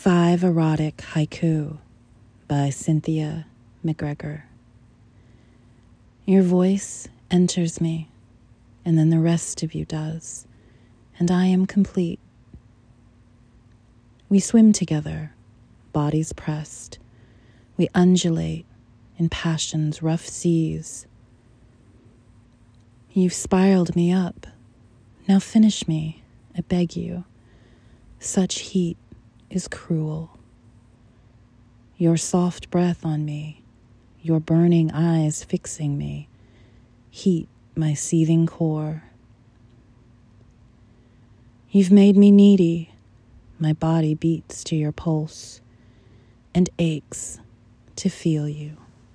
Five Erotic Haiku by Cynthia MacGregor. Your voice enters me, and then the rest of you does, and I am complete. We swim together, bodies pressed. We undulate in passion's rough seas. You've spiraled me up. Now finish me, I beg you. Such heat is cruel. Your soft breath on me, your burning eyes fixing me, heat my seething core. You've made me needy, my body beats to your pulse and aches to feel you.